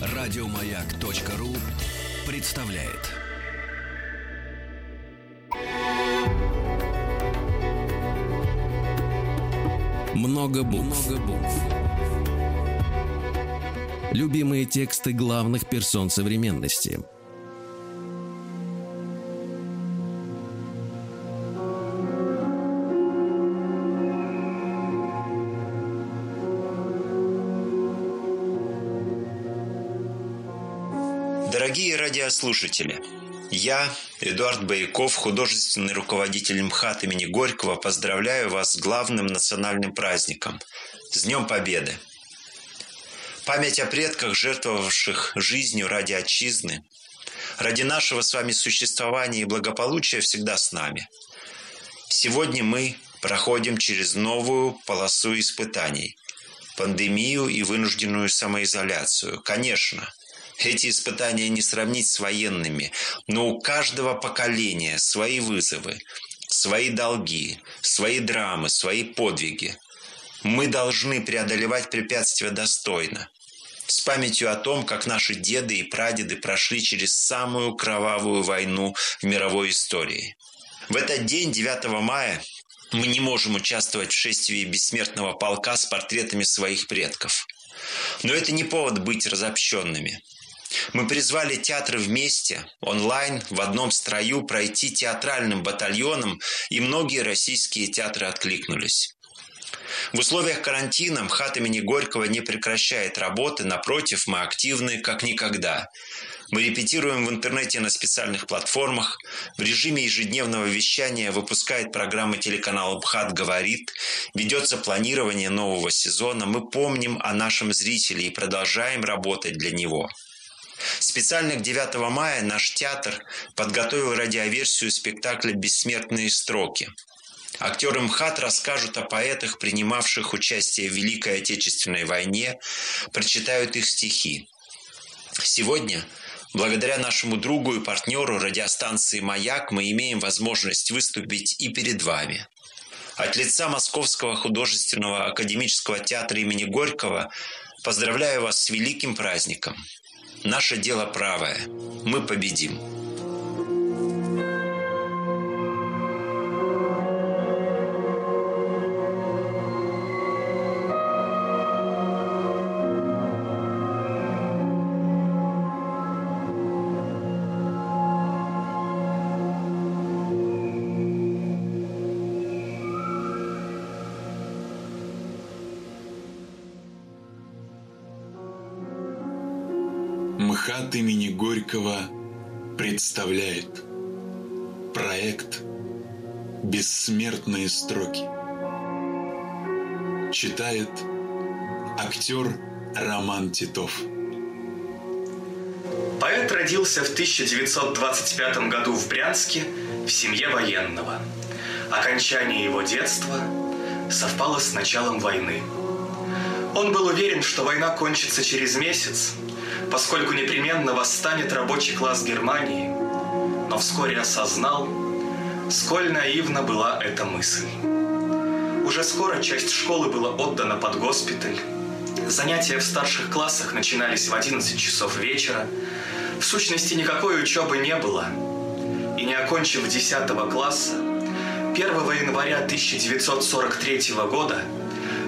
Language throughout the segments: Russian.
Радиомаяк.ру представляет. Много букв. Много букв. Любимые тексты главных персон современности – Дорогие радиослушатели, я, Эдуард Бояков, художественный руководитель МХАТ имени Горького, поздравляю вас с главным национальным праздником – с Днем Победы. Память о предках, жертвовавших жизнью ради отчизны, ради нашего с вами существования и благополучия всегда с нами. Сегодня мы проходим через новую полосу испытаний – пандемию и вынужденную самоизоляцию. Конечно – эти испытания не сравнить с военными, но у каждого поколения свои вызовы, свои долги, свои драмы, свои подвиги. Мы должны преодолевать препятствия достойно, с памятью о том, как наши деды и прадеды прошли через самую кровавую войну в мировой истории. В этот день, 9 мая, мы не можем участвовать в шествии бессмертного полка с портретами своих предков. Но это не повод быть разобщенными – мы призвали театры вместе, онлайн, в одном строю пройти театральным батальоном, и многие российские театры откликнулись. В условиях карантина МХАТ имени Горького не прекращает работы, напротив, мы активны как никогда. Мы репетируем в интернете на специальных платформах, в режиме ежедневного вещания выпускает программы телеканал МХАТ «Говорит», ведется планирование нового сезона, мы помним о нашем зрителе и продолжаем работать для него – Специально к 9 мая наш театр подготовил радиоверсию спектакля «Бессмертные строки». Актеры МХАТ расскажут о поэтах, принимавших участие в Великой Отечественной войне, прочитают их стихи. Сегодня, благодаря нашему другу и партнеру радиостанции «Маяк», мы имеем возможность выступить и перед вами. От лица Московского художественного академического театра имени Горького поздравляю вас с великим праздником – Наше дело правое. Мы победим. МХАТ имени Горького представляет проект «Бессмертные строки». Читает актер Роман Титов. Поэт родился в 1925 году в Брянске в семье военного. Окончание его детства совпало с началом войны. Он был уверен, что война кончится через месяц, поскольку непременно восстанет рабочий класс Германии, но вскоре осознал, сколь наивна была эта мысль. Уже скоро часть школы была отдана под госпиталь, занятия в старших классах начинались в 11 часов вечера, в сущности никакой учебы не было, и не окончив 10 класса, 1 января 1943 года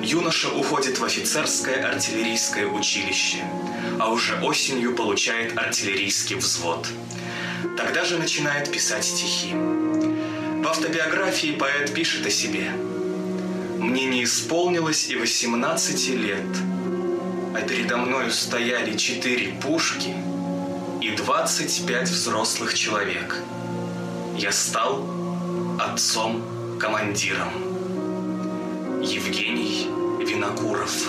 юноша уходит в офицерское артиллерийское училище – а уже осенью получает артиллерийский взвод. Тогда же начинает писать стихи. В автобиографии поэт пишет о себе. «Мне не исполнилось и 18 лет, а передо мною стояли четыре пушки и 25 взрослых человек. Я стал отцом-командиром». Евгений Винокуров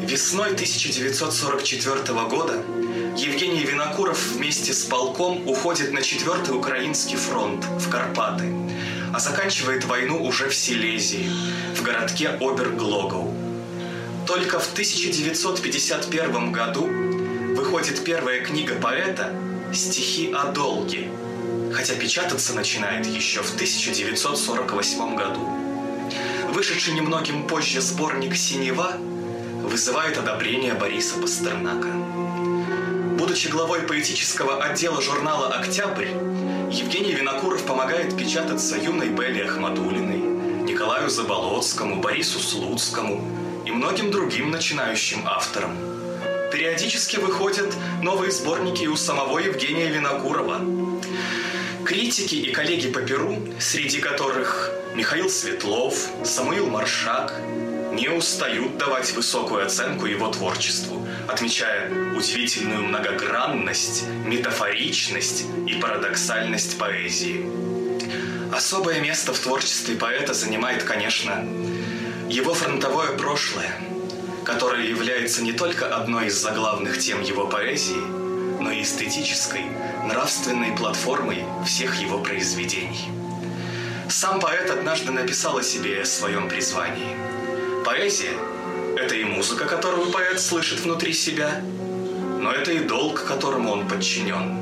Весной 1944 года Евгений Винокуров вместе с полком уходит на 4-й Украинский фронт в Карпаты, а заканчивает войну уже в Силезии, в городке Оберглогоу. Только в 1951 году выходит первая книга поэта «Стихи о долге», хотя печататься начинает еще в 1948 году. Вышедший немногим позже сборник «Синева» вызывает одобрение Бориса Пастернака. Будучи главой поэтического отдела журнала «Октябрь», Евгений Винокуров помогает печататься юной Белле Ахмадулиной, Николаю Заболоцкому, Борису Слуцкому и многим другим начинающим авторам. Периодически выходят новые сборники у самого Евгения Винокурова. Критики и коллеги по Перу, среди которых Михаил Светлов, Самуил Маршак, не устают давать высокую оценку его творчеству, отмечая удивительную многогранность, метафоричность и парадоксальность поэзии. Особое место в творчестве поэта занимает, конечно, его фронтовое прошлое, которое является не только одной из заглавных тем его поэзии, но и эстетической, нравственной платформой всех его произведений. Сам поэт однажды написал о себе о своем призвании – Поэзия – это и музыка, которую поэт слышит внутри себя, но это и долг, которому он подчинен.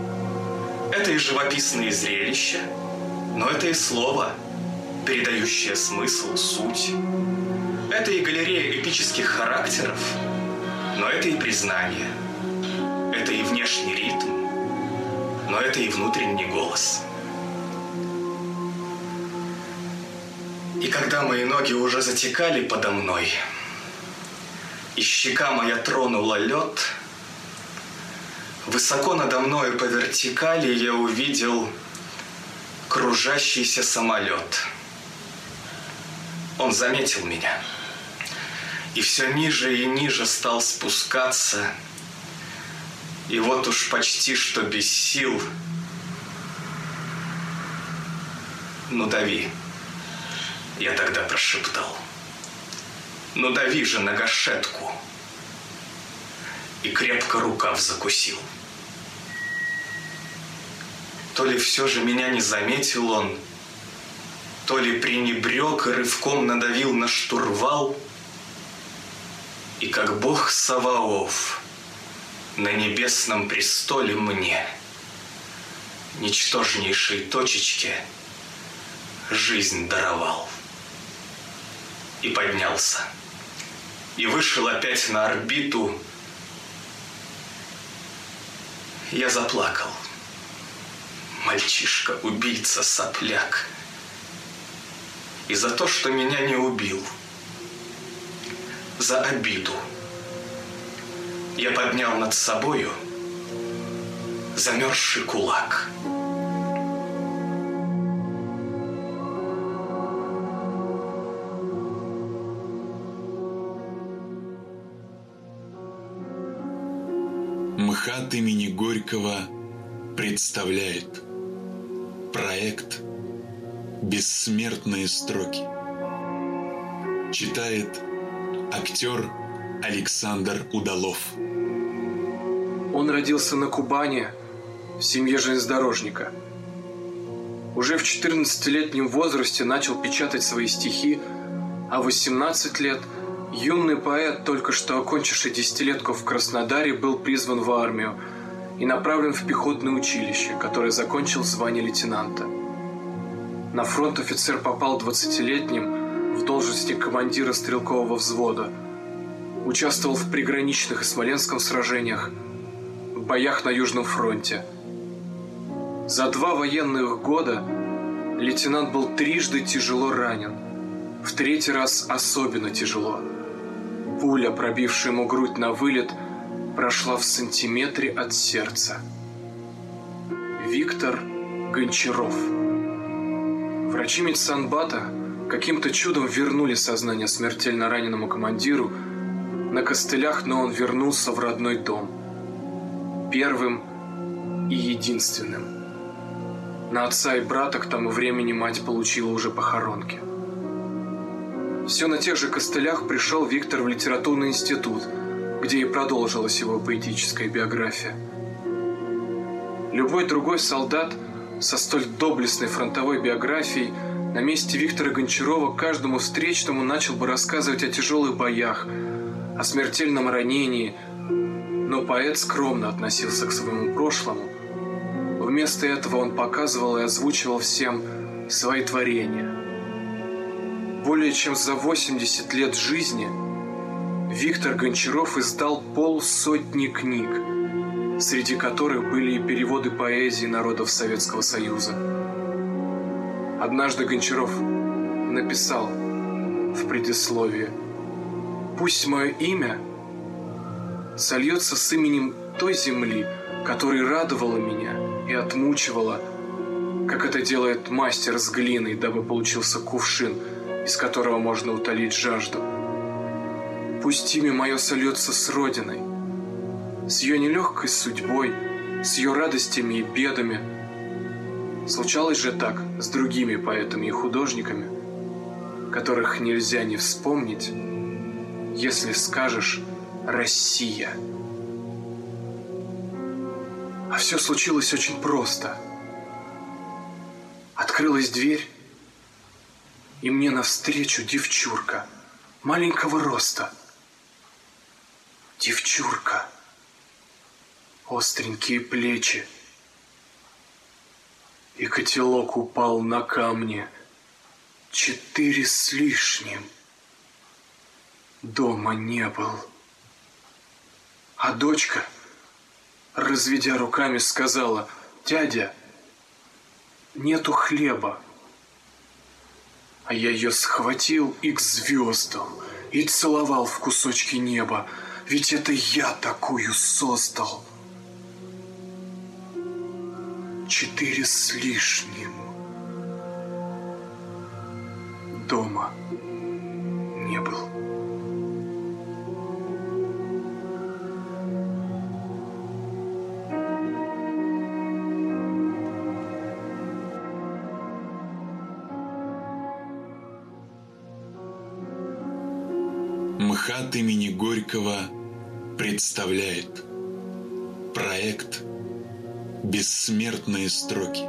Это и живописные зрелища, но это и слово, передающее смысл, суть. Это и галерея эпических характеров, но это и признание. Это и внешний ритм, но это и внутренний голос – И когда мои ноги уже затекали подо мной, и щека моя тронула лед, высоко надо мною по вертикали я увидел кружащийся самолет. Он заметил меня. И все ниже и ниже стал спускаться. И вот уж почти что без сил. Ну, дави я тогда прошептал. Ну дави же на гашетку. И крепко рукав закусил. То ли все же меня не заметил он, то ли пренебрег и рывком надавил на штурвал, и как бог Саваоф на небесном престоле мне, ничтожнейшей точечке, жизнь даровал и поднялся. И вышел опять на орбиту. Я заплакал. Мальчишка, убийца, сопляк. И за то, что меня не убил. За обиду. Я поднял над собою замерзший кулак. МХАТ имени Горького представляет проект «Бессмертные строки». Читает актер Александр Удалов. Он родился на Кубани в семье железнодорожника. Уже в 14-летнем возрасте начал печатать свои стихи, а в 18 лет – Юный поэт, только что окончивший десятилетку в Краснодаре, был призван в армию и направлен в пехотное училище, которое закончил звание лейтенанта. На фронт офицер попал 20-летним в должности командира стрелкового взвода. Участвовал в приграничных и Смоленском сражениях, в боях на Южном фронте. За два военных года лейтенант был трижды тяжело ранен. В третий раз особенно тяжело – Пуля, пробившая ему грудь на вылет, прошла в сантиметре от сердца. Виктор Гончаров Врачи медсанбата каким-то чудом вернули сознание смертельно раненому командиру на костылях, но он вернулся в родной дом. Первым и единственным. На отца и брата к тому времени мать получила уже похоронки – все на тех же костылях пришел Виктор в литературный институт, где и продолжилась его поэтическая биография. Любой другой солдат со столь доблестной фронтовой биографией на месте Виктора Гончарова каждому встречному начал бы рассказывать о тяжелых боях, о смертельном ранении, но поэт скромно относился к своему прошлому. Вместо этого он показывал и озвучивал всем свои творения – Более чем за 80 лет жизни Виктор Гончаров издал полсотни книг, среди которых были и переводы поэзии народов Советского Союза. Однажды Гончаров написал в предисловии «Пусть мое имя сольется с именем той земли, которая радовала меня и отмучивала, как это делает мастер с глиной, дабы получился кувшин, из которого можно утолить жажду. Пусть имя мое сольется с Родиной, с ее нелегкой судьбой, с ее радостями и бедами. Случалось же так с другими поэтами и художниками, которых нельзя не вспомнить, если скажешь «Россия». А все случилось очень просто. Открылась дверь, и мне навстречу девчурка маленького роста. Девчурка. Остренькие плечи. И котелок упал на камни. Четыре с лишним. Дома не был. А дочка разведя руками, сказала, «Дядя, нету хлеба». А я ее схватил и к звездам, и целовал в кусочки неба, ведь это я такую создал. Четыре с лишним. Дома не был. МХАТ имени Горького представляет проект «Бессмертные строки».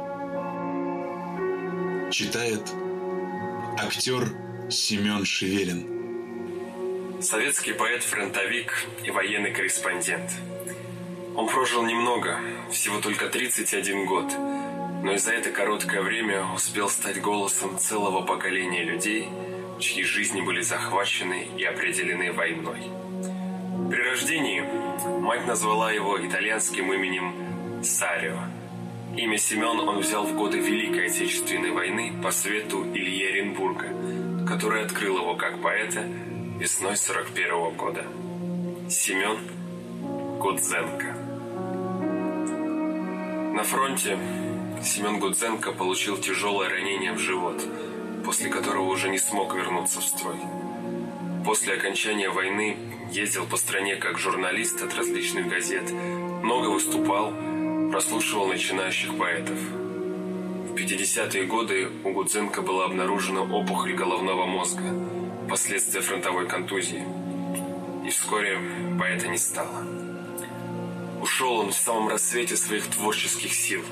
Читает актер Семен Шевелин. Советский поэт-фронтовик и военный корреспондент. Он прожил немного, всего только 31 год, но и за это короткое время успел стать голосом целого поколения людей – чьи жизни были захвачены и определены войной. При рождении мать назвала его итальянским именем Сарио. Имя Семен он взял в годы Великой Отечественной войны по свету Ильи Оренбурга, который открыл его как поэта весной 41 года. Семен Гудзенко. На фронте Семен Гудзенко получил тяжелое ранение в живот – после которого уже не смог вернуться в строй. После окончания войны ездил по стране как журналист от различных газет, много выступал, прослушивал начинающих поэтов. В 50-е годы у Гудзенко была обнаружена опухоль головного мозга, последствия фронтовой контузии. И вскоре поэта не стало. Ушел он в самом рассвете своих творческих сил.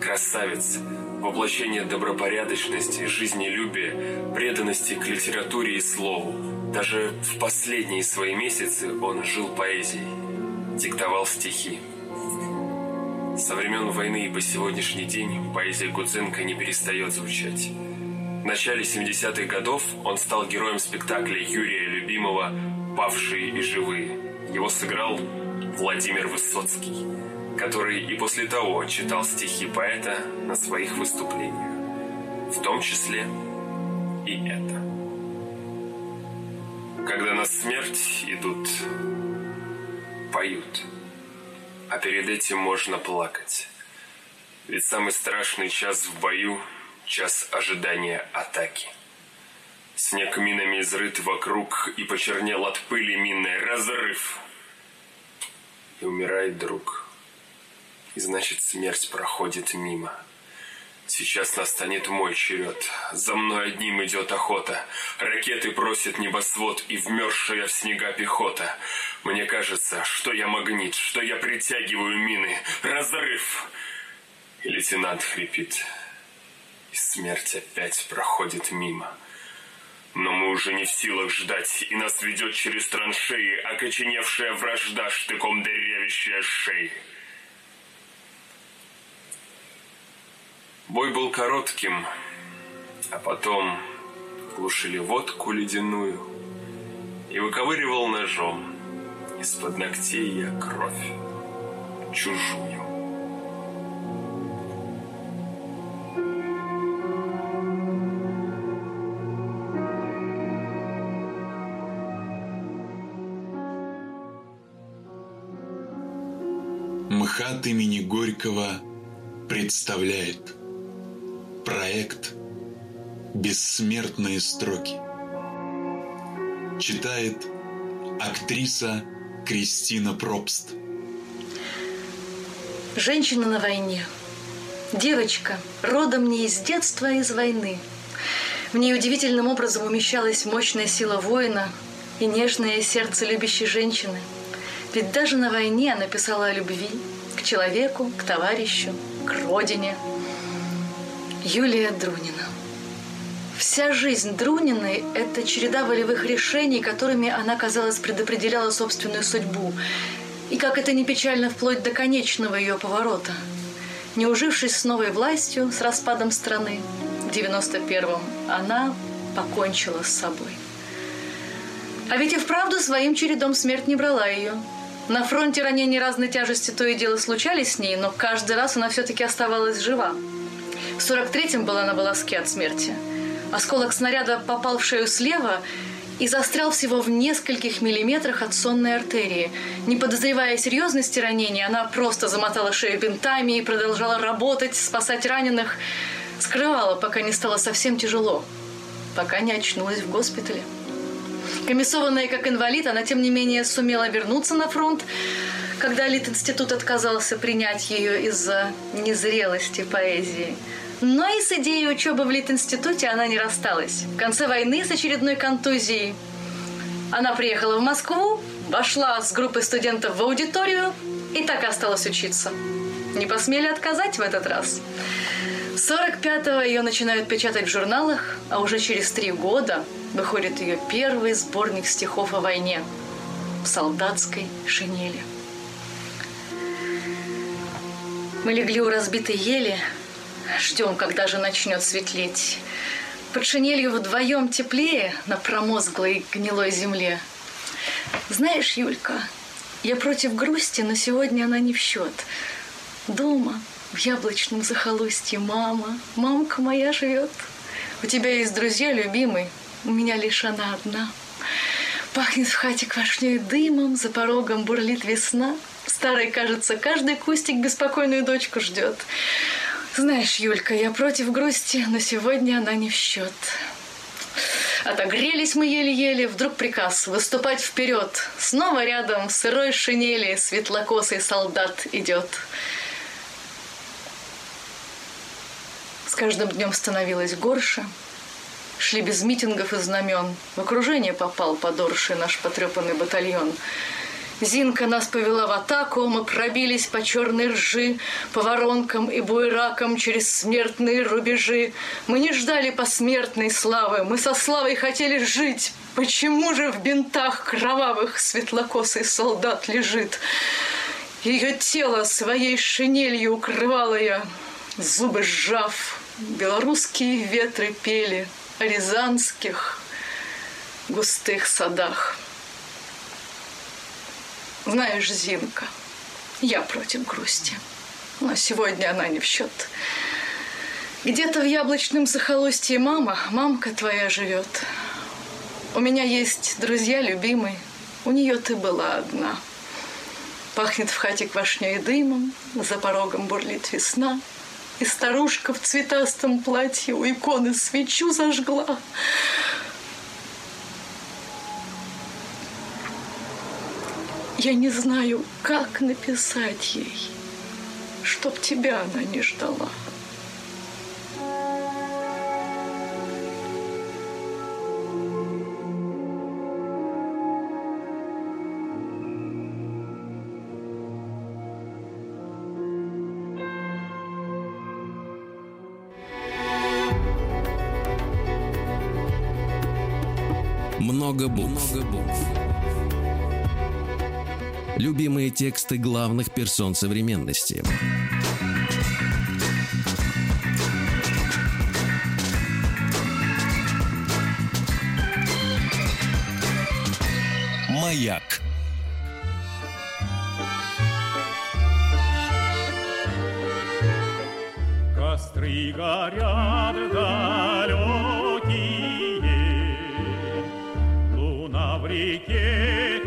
Красавец, воплощение добропорядочности, жизнелюбия, преданности к литературе и слову. Даже в последние свои месяцы он жил поэзией, диктовал стихи. Со времен войны и по сегодняшний день поэзия Гудзенко не перестает звучать. В начале 70-х годов он стал героем спектакля Юрия Любимого «Павшие и живые». Его сыграл Владимир Высоцкий который и после того читал стихи поэта на своих выступлениях, в том числе и это. Когда на смерть идут, поют, а перед этим можно плакать. Ведь самый страшный час в бою — час ожидания атаки. Снег минами изрыт вокруг и почернел от пыли минной разрыв. И умирает друг — и значит смерть проходит мимо. Сейчас настанет мой черед. За мной одним идет охота. Ракеты просят небосвод и вмерзшая в снега пехота. Мне кажется, что я магнит, что я притягиваю мины. Разрыв! И лейтенант хрипит. И смерть опять проходит мимо. Но мы уже не в силах ждать, и нас ведет через траншеи окоченевшая вражда штыком дырявящая шеи. Бой был коротким, а потом глушили водку ледяную и выковыривал ножом из-под ногтей я кровь чужую. МХАТ имени Горького представляет проект «Бессмертные строки». Читает актриса Кристина Пробст. Женщина на войне. Девочка, родом не из детства, а из войны. В ней удивительным образом умещалась мощная сила воина и нежное сердце любящей женщины. Ведь даже на войне она писала о любви к человеку, к товарищу, к родине. Юлия Друнина. Вся жизнь Друниной – это череда волевых решений, которыми она, казалось, предопределяла собственную судьбу. И как это не печально, вплоть до конечного ее поворота. Не ужившись с новой властью, с распадом страны, в 91-м, она покончила с собой. А ведь и вправду своим чередом смерть не брала ее. На фронте ранения разной тяжести то и дело случались с ней, но каждый раз она все-таки оставалась жива. В 43-м была на волоске от смерти – Осколок снаряда попал в шею слева и застрял всего в нескольких миллиметрах от сонной артерии. Не подозревая серьезности ранения, она просто замотала шею бинтами и продолжала работать, спасать раненых. Скрывала, пока не стало совсем тяжело, пока не очнулась в госпитале. Комиссованная как инвалид, она, тем не менее, сумела вернуться на фронт, когда Лит-институт отказался принять ее из-за незрелости поэзии – но и с идеей учебы в Лит-институте она не рассталась. В конце войны с очередной контузией она приехала в Москву, вошла с группой студентов в аудиторию и так и осталась учиться. Не посмели отказать в этот раз. 45-го ее начинают печатать в журналах, а уже через три года выходит ее первый сборник стихов о войне в солдатской шинели. Мы легли у разбитой ели, Ждем, когда же начнет светлеть. Под шинелью вдвоем теплее на промозглой гнилой земле. Знаешь, Юлька, я против грусти, но сегодня она не в счет. Дома, в яблочном захолустье мама, мамка моя живет. У тебя есть друзья, любимый, у меня лишь она одна. Пахнет в хате квашней дымом, за порогом бурлит весна. Старый, кажется, каждый кустик беспокойную дочку ждет. Знаешь, Юлька, я против грусти, но сегодня она не в счет. Отогрелись мы еле-еле, вдруг приказ выступать вперед. Снова рядом в сырой шинели светлокосый солдат идет. С каждым днем становилось горше. Шли без митингов и знамен. В окружение попал подорший наш потрепанный батальон. Зинка нас повела в атаку, мы пробились по черной ржи, по воронкам и буеракам через смертные рубежи. Мы не ждали посмертной славы, мы со славой хотели жить. Почему же в бинтах кровавых светлокосый солдат лежит? Ее тело своей шинелью укрывала я, зубы сжав. Белорусские ветры пели о рязанских густых садах. Знаешь, Зинка, я против грусти. Но сегодня она не в счет. Где-то в яблочном захолустье мама, мамка твоя живет. У меня есть друзья любимые, у нее ты была одна. Пахнет в хате квашней дымом, за порогом бурлит весна. И старушка в цветастом платье у иконы свечу зажгла. Я не знаю, как написать ей, чтоб тебя она не ждала. тексты главных персон современности. Маяк. Костры горят далекие, Луна в реке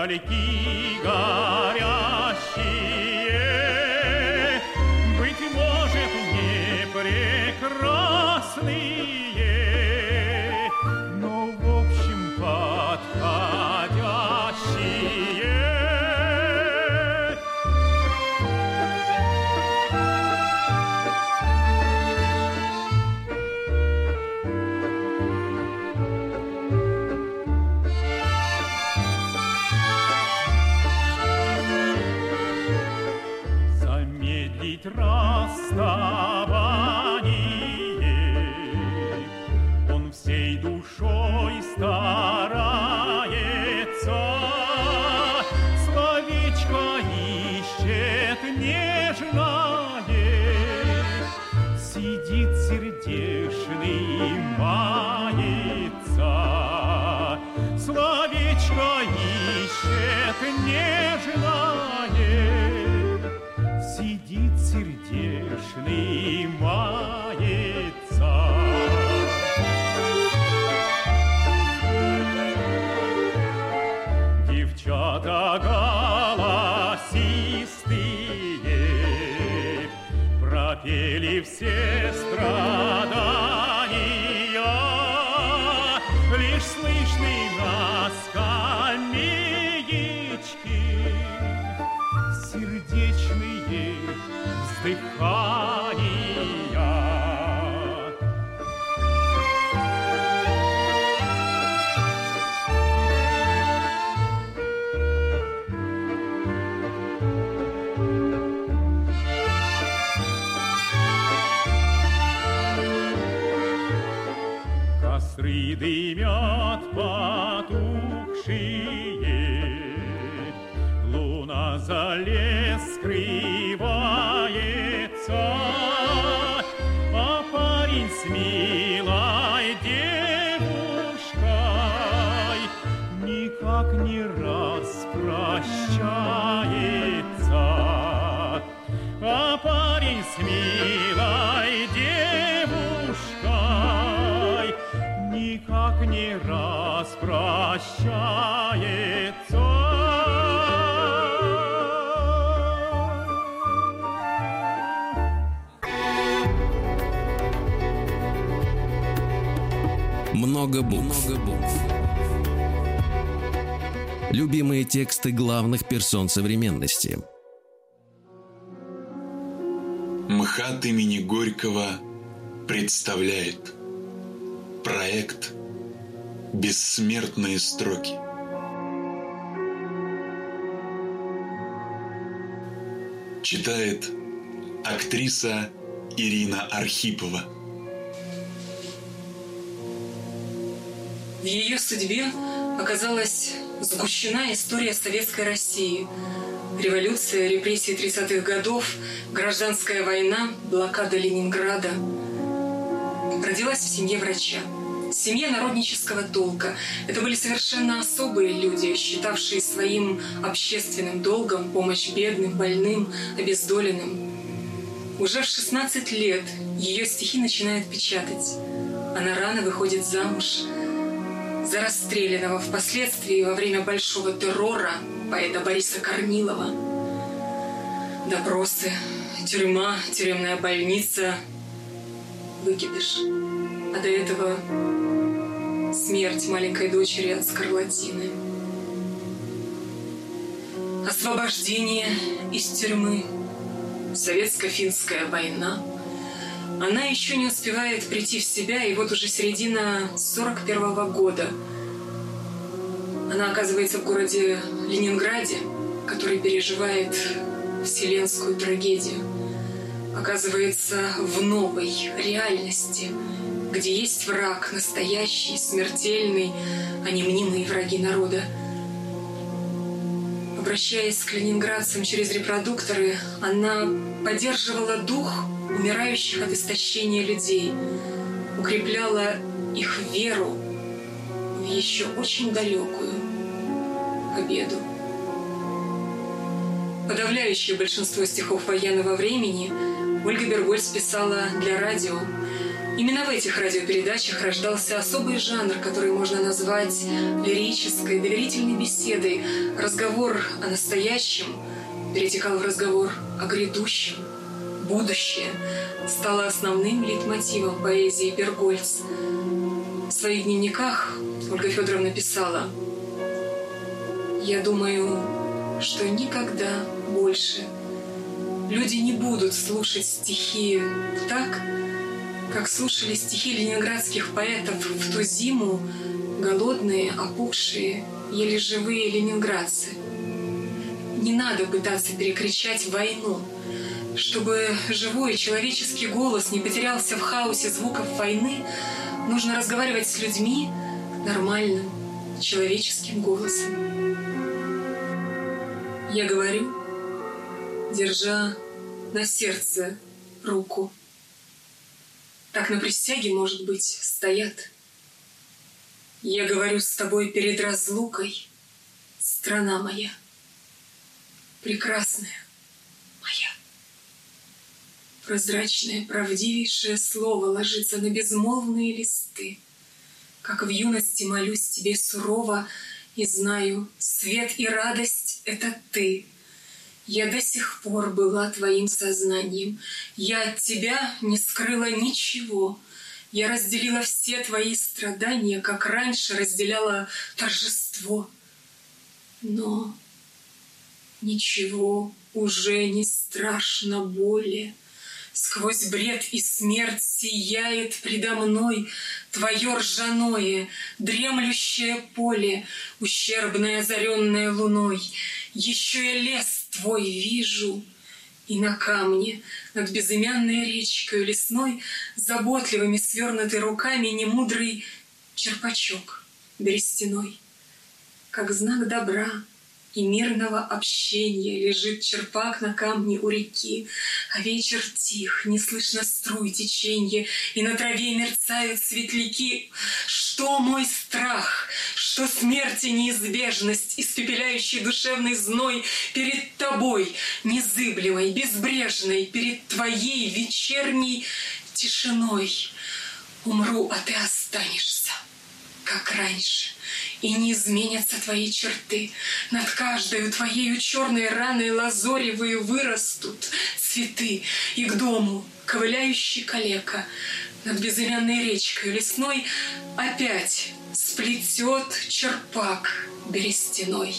がりきがりゃ всей душой старается, за лес скрывается, А парень с милой девушкой Никак не распрощается. А парень с милой девушкой Никак не распрощается. Много букв. Много букв. Любимые тексты главных персон современности. МХАТ имени Горького представляет проект «Бессмертные строки». Читает актриса Ирина Архипова. В ее судьбе оказалась сгущена история советской России. Революция, репрессии 30-х годов, гражданская война, блокада Ленинграда. Родилась в семье врача. Семье народнического толка. Это были совершенно особые люди, считавшие своим общественным долгом помощь бедным, больным, обездоленным. Уже в 16 лет ее стихи начинают печатать. Она рано выходит замуж за расстрелянного впоследствии во время Большого террора поэта Бориса Корнилова. Допросы, тюрьма, тюремная больница, выкидыш. А до этого смерть маленькой дочери от скарлатины. Освобождение из тюрьмы, Советско-финская война. Она еще не успевает прийти в себя, и вот уже середина 41 -го года. Она оказывается в городе Ленинграде, который переживает вселенскую трагедию. Оказывается в новой реальности, где есть враг, настоящий, смертельный, а не мнимые враги народа. Обращаясь к ленинградцам через репродукторы, она поддерживала дух умирающих от истощения людей, укрепляла их веру в еще очень далекую победу. Подавляющее большинство стихов военного времени Ольга Бергольц писала для радио. Именно в этих радиопередачах рождался особый жанр, который можно назвать лирической, доверительной беседой. Разговор о настоящем перетекал в разговор о грядущем. Будущее стало основным лейтмотивом поэзии Бергольц. В своих дневниках Ольга Федоровна писала «Я думаю, что никогда больше люди не будут слушать стихи так, как слушали стихи ленинградских поэтов в ту зиму голодные, опухшие, еле живые ленинградцы. Не надо пытаться перекричать войну, чтобы живой человеческий голос не потерялся в хаосе звуков войны, нужно разговаривать с людьми нормальным человеческим голосом. Я говорю, держа на сердце руку. Так на присяге, может быть, стоят. Я говорю с тобой перед разлукой, страна моя, прекрасная. Прозрачное, правдивейшее слово ложится на безмолвные листы. Как в юности молюсь тебе сурово и знаю, свет и радость — это ты. Я до сих пор была твоим сознанием. Я от тебя не скрыла ничего. Я разделила все твои страдания, как раньше разделяла торжество. Но ничего уже не страшно более. Сквозь бред и смерть сияет предо мной Твое ржаное, дремлющее поле, Ущербное, озаренное луной. Еще я лес твой вижу, и на камне над безымянной речкой лесной Заботливыми свернутой руками Немудрый черпачок берестяной. Как знак добра и мирного общения лежит черпак на камне у реки, а вечер тих, не слышно струй теченья, и на траве мерцают светляки. Что мой страх, что смерти неизбежность, испепеляющий душевный зной перед тобой, незыблемой, безбрежной, перед твоей вечерней тишиной. Умру, а ты останешься, как раньше, и не изменятся твои черты. Над каждой твоей черной раной лазоревые вырастут цветы, и к дому ковыляющий калека над безымянной речкой лесной опять сплетет черпак берестяной.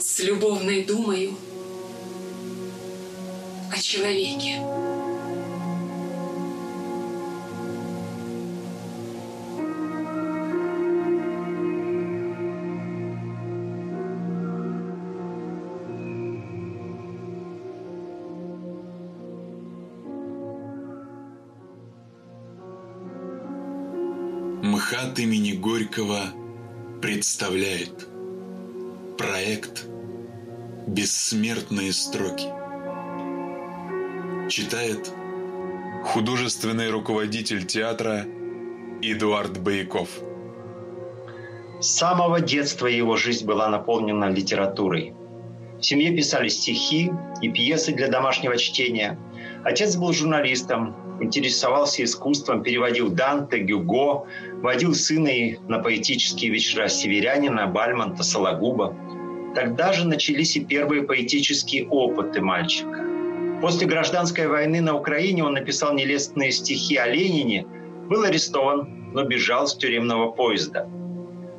С любовной думаю о человеке. МХАТ имени Горького представляет проект «Бессмертные строки». Читает художественный руководитель театра Эдуард Бояков. С самого детства его жизнь была наполнена литературой. В семье писали стихи и пьесы для домашнего чтения. Отец был журналистом, интересовался искусством, переводил Данте, Гюго, водил сына и на поэтические вечера северянина, Бальмонта, Сологуба. Тогда же начались и первые поэтические опыты мальчика. После гражданской войны на Украине он написал нелестные стихи о Ленине, был арестован, но бежал с тюремного поезда.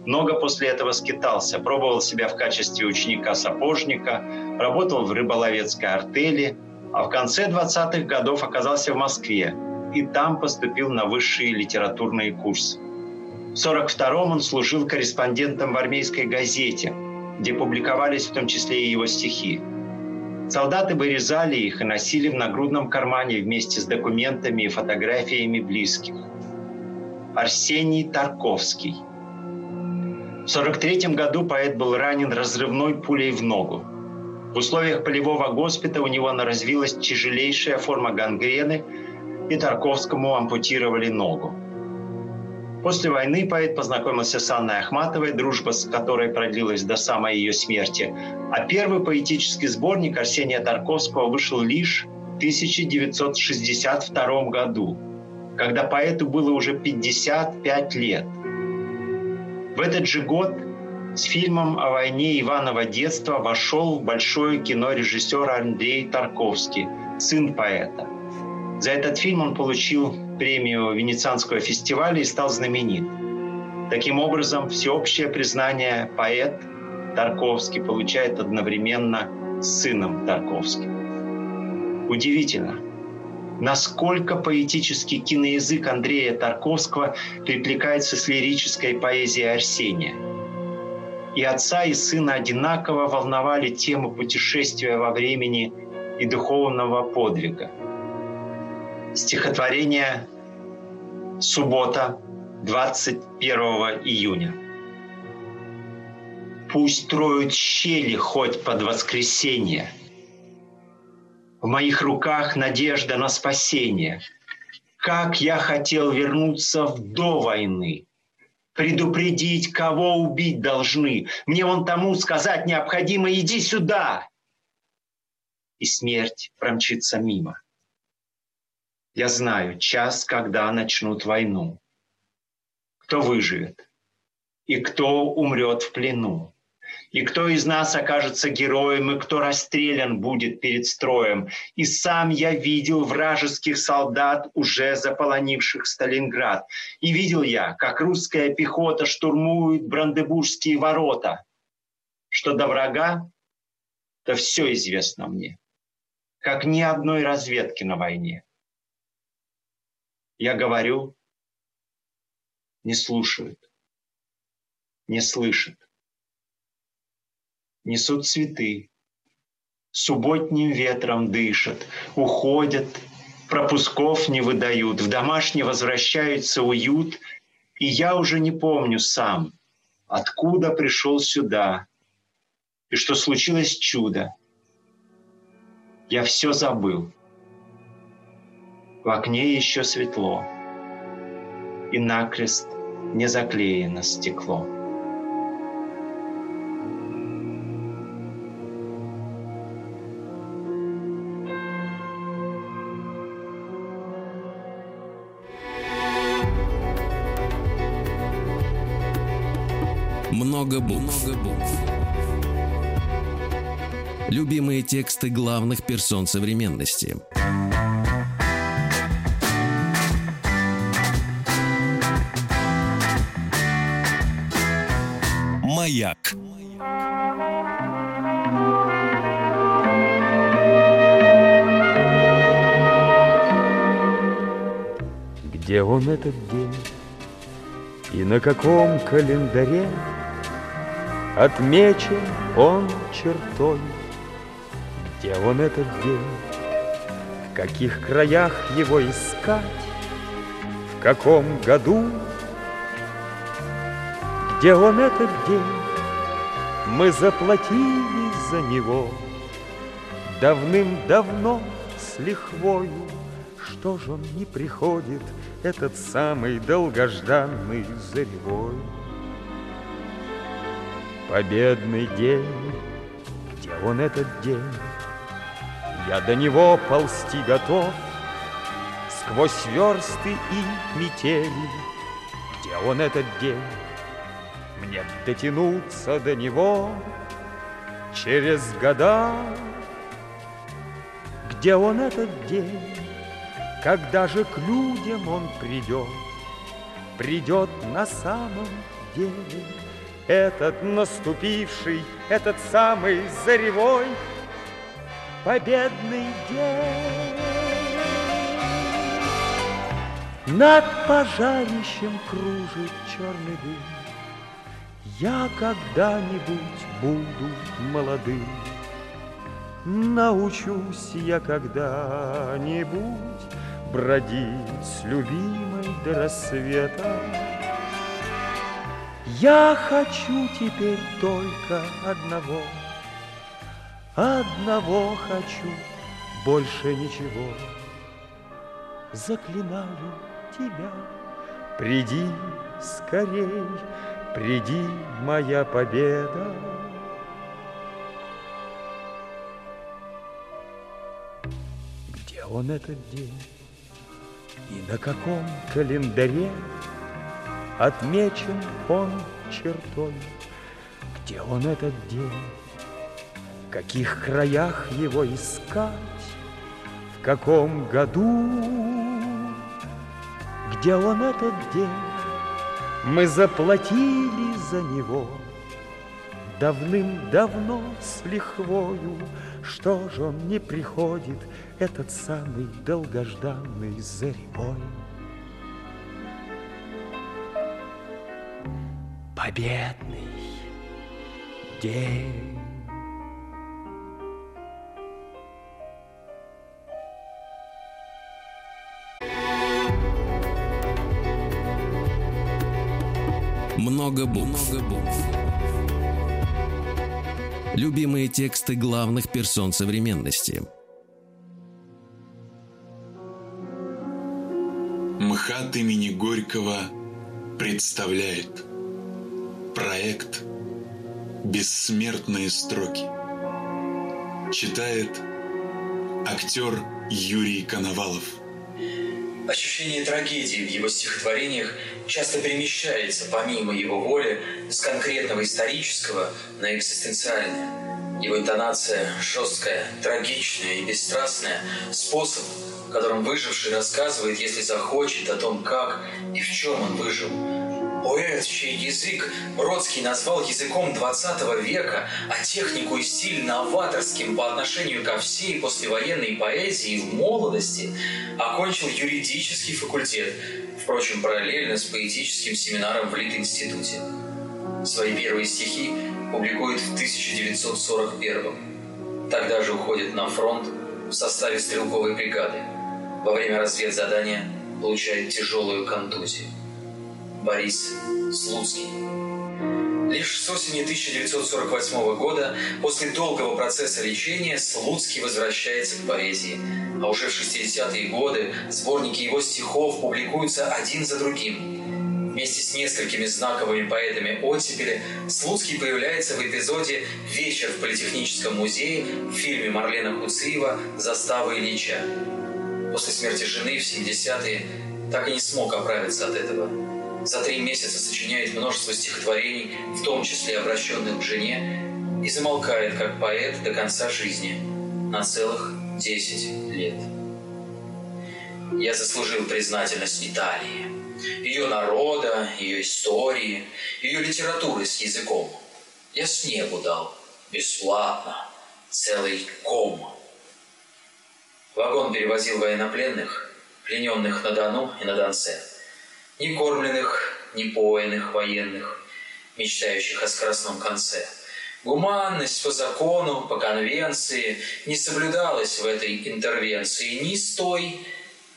Много после этого скитался, пробовал себя в качестве ученика-сапожника, работал в рыболовецкой артели, а в конце 20-х годов оказался в Москве и там поступил на высшие литературные курсы. В 1942-м он служил корреспондентом в армейской газете, где публиковались в том числе и его стихи. Солдаты вырезали их и носили в нагрудном кармане вместе с документами и фотографиями близких. Арсений Тарковский. В 1943 году поэт был ранен разрывной пулей в ногу. В условиях полевого госпиталя у него развилась тяжелейшая форма гангрены, и Тарковскому ампутировали ногу. После войны поэт познакомился с Анной Ахматовой, дружба с которой продлилась до самой ее смерти. А первый поэтический сборник Арсения Тарковского вышел лишь в 1962 году, когда поэту было уже 55 лет. В этот же год с фильмом о войне Иванова детства вошел в большое кино режиссер Андрей Тарковский, сын поэта. За этот фильм он получил премию Венецианского фестиваля и стал знаменит. Таким образом, всеобщее признание поэт Тарковский получает одновременно с сыном Тарковским. Удивительно, насколько поэтический киноязык Андрея Тарковского перекликается с лирической поэзией Арсения. И отца, и сына одинаково волновали темы путешествия во времени и духовного подвига – Стихотворение «Суббота, 21 июня». Пусть троют щели хоть под воскресенье. В моих руках надежда на спасение. Как я хотел вернуться в до войны. Предупредить, кого убить должны. Мне вон тому сказать необходимо «иди сюда». И смерть промчится мимо. Я знаю час, когда начнут войну. Кто выживет и кто умрет в плену. И кто из нас окажется героем, и кто расстрелян будет перед строем. И сам я видел вражеских солдат, уже заполонивших Сталинград. И видел я, как русская пехота штурмует Брандебургские ворота. Что до врага, то все известно мне. Как ни одной разведки на войне. Я говорю, не слушают, не слышат. Несут цветы, субботним ветром дышат, уходят, пропусков не выдают, в домашний возвращается уют, и я уже не помню сам, откуда пришел сюда, и что случилось чудо. Я все забыл. В окне еще светло, и накрест не заклеено стекло. Много букв. Любимые тексты главных персон современности. Маяк. Где он этот день и на каком календаре Отмечен он чертой? Где он этот день? В каких краях его искать? В каком году где он этот день? Мы заплатили за него Давным-давно с лихвою. Что ж он не приходит, этот самый долгожданный заревой? Победный день, где он этот день? Я до него ползти готов Сквозь версты и метели, где он этот день? Мне дотянуться до него через года. Где он этот день, когда же к людям он придет? Придет на самом деле этот наступивший, этот самый заревой. победный день. Над пожарищем кружит черный дым. Я когда-нибудь буду молодым. Научусь я когда-нибудь бродить с любимой до рассвета. Я хочу теперь только одного, одного хочу, больше ничего. Заклинаю тебя, приди скорей, приди, моя победа. Где он этот день? И на каком календаре Отмечен он чертой? Где он этот день? В каких краях его искать? В каком году? Где он этот день? Мы заплатили за него Давным-давно с лихвою Что же он не приходит Этот самый долгожданный заребой? Победный день Много букв. Много букв. Любимые тексты главных персон современности. МХАТ имени Горького представляет проект «Бессмертные строки». Читает актер Юрий Коновалов. Ощущение трагедии в его стихотворениях часто перемещается помимо его воли с конкретного исторического на экзистенциальное. Его интонация жесткая, трагичная и бесстрастная, способ, которым выживший рассказывает, если захочет, о том, как и в чем он выжил – Чей язык Бродский назвал языком 20 века, а технику и стиль новаторским по отношению ко всей послевоенной поэзии в молодости, окончил юридический факультет, впрочем, параллельно с поэтическим семинаром в Лит-институте. Свои первые стихи публикует в 1941 Тогда же уходит на фронт в составе стрелковой бригады. Во время разведзадания получает тяжелую контузию. Борис Слуцкий. Лишь с осени 1948 года, после долгого процесса лечения, Слуцкий возвращается к поэзии. А уже в 60-е годы сборники его стихов публикуются один за другим. Вместе с несколькими знаковыми поэтами оттепели Слуцкий появляется в эпизоде «Вечер в Политехническом музее» в фильме Марлена Хуциева «Застава Ильича». После смерти жены в 70-е так и не смог оправиться от этого. За три месяца сочиняет множество стихотворений, в том числе обращенных к жене, и замолкает как поэт до конца жизни на целых 10 лет. Я заслужил признательность Италии, ее народа, ее истории, ее литературы с языком. Я снегу дал, бесплатно, целый ком. Вагон перевозил военнопленных, плененных на Дону и на Донце – ни кормленных, ни поиных военных, мечтающих о скоростном конце. Гуманность по закону, по конвенции не соблюдалась в этой интервенции ни с той,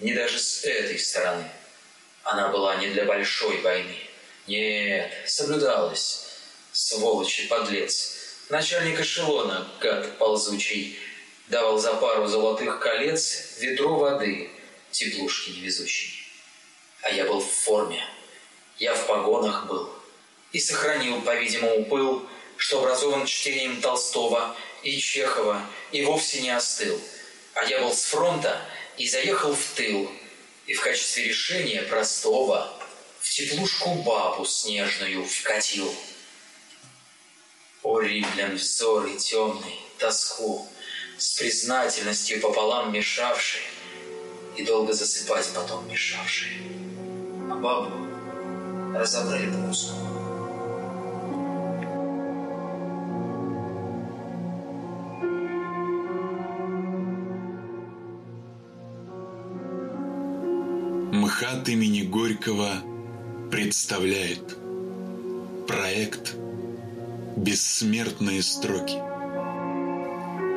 ни даже с этой стороны. Она была не для большой войны. Нет, соблюдалась. Сволочь подлец. Начальник эшелона, гад ползучий, давал за пару золотых колец ведро воды теплушки невезущей а я был в форме. Я в погонах был. И сохранил, по-видимому, пыл, что образован чтением Толстого и Чехова, и вовсе не остыл. А я был с фронта и заехал в тыл, и в качестве решения простого в теплушку бабу снежную вкатил. О, римлян, взоры темный, тоску, с признательностью пополам мешавшие и долго засыпать потом мешавшие Павлу разобрали по куску. МХАТ имени Горького представляет проект «Бессмертные строки».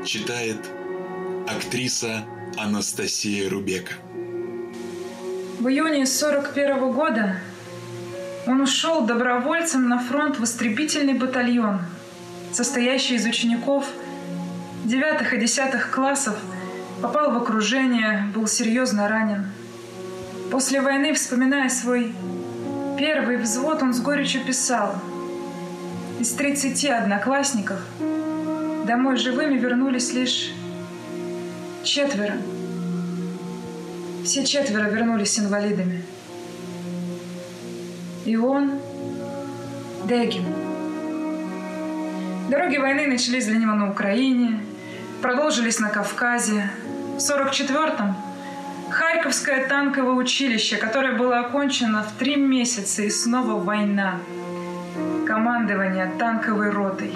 Читает актриса Анастасия Рубека. В июне 41 года он ушел добровольцем на фронт в истребительный батальон, состоящий из учеников 9 и 10 классов, попал в окружение, был серьезно ранен. После войны, вспоминая свой первый взвод, он с горечью писал. Из 30 одноклассников домой живыми вернулись лишь четверо. Все четверо вернулись инвалидами. И он, Дегин. Дороги войны начались для него на Украине, продолжились на Кавказе. В 44-м Харьковское танковое училище, которое было окончено в три месяца, и снова война. Командование танковой ротой.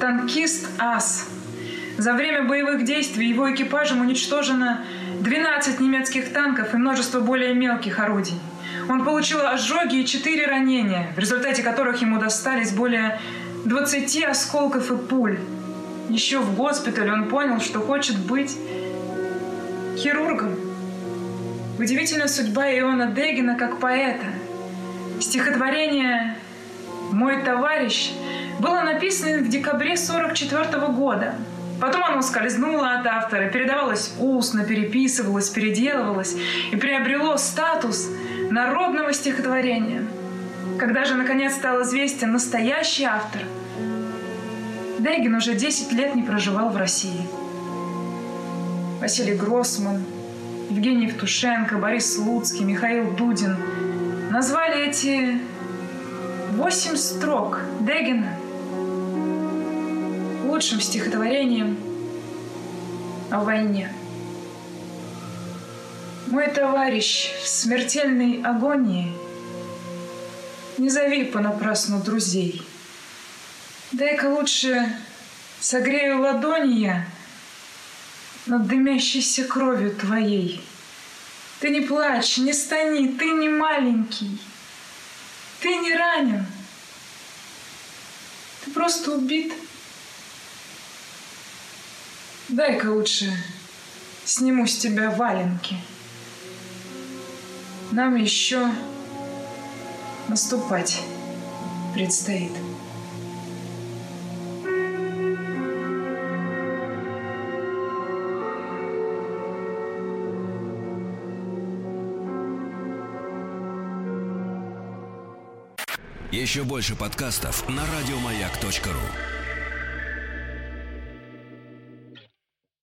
Танкист АС. За время боевых действий его экипажем уничтожено 12 немецких танков и множество более мелких орудий. Он получил ожоги и 4 ранения, в результате которых ему достались более 20 осколков и пуль. Еще в госпитале он понял, что хочет быть хирургом. Удивительная судьба Иона Дегина как поэта. Стихотворение «Мой товарищ» было написано в декабре 44 года. Потом оно скользнуло от автора, передавалось устно, переписывалось, переделывалось и приобрело статус народного стихотворения. Когда же, наконец, стал известен настоящий автор, Дегин уже 10 лет не проживал в России. Василий Гроссман, Евгений Евтушенко, Борис Слуцкий, Михаил Дудин назвали эти восемь строк Дегина лучшим стихотворением о войне. Мой товарищ в смертельной агонии, не зови понапрасну друзей. Дай-ка лучше согрею ладони я над дымящейся кровью твоей. Ты не плачь, не стани, ты не маленький, ты не ранен, ты просто убит. Дай-ка лучше сниму с тебя валенки. Нам еще наступать предстоит. Еще больше подкастов на радиомаяк.ру.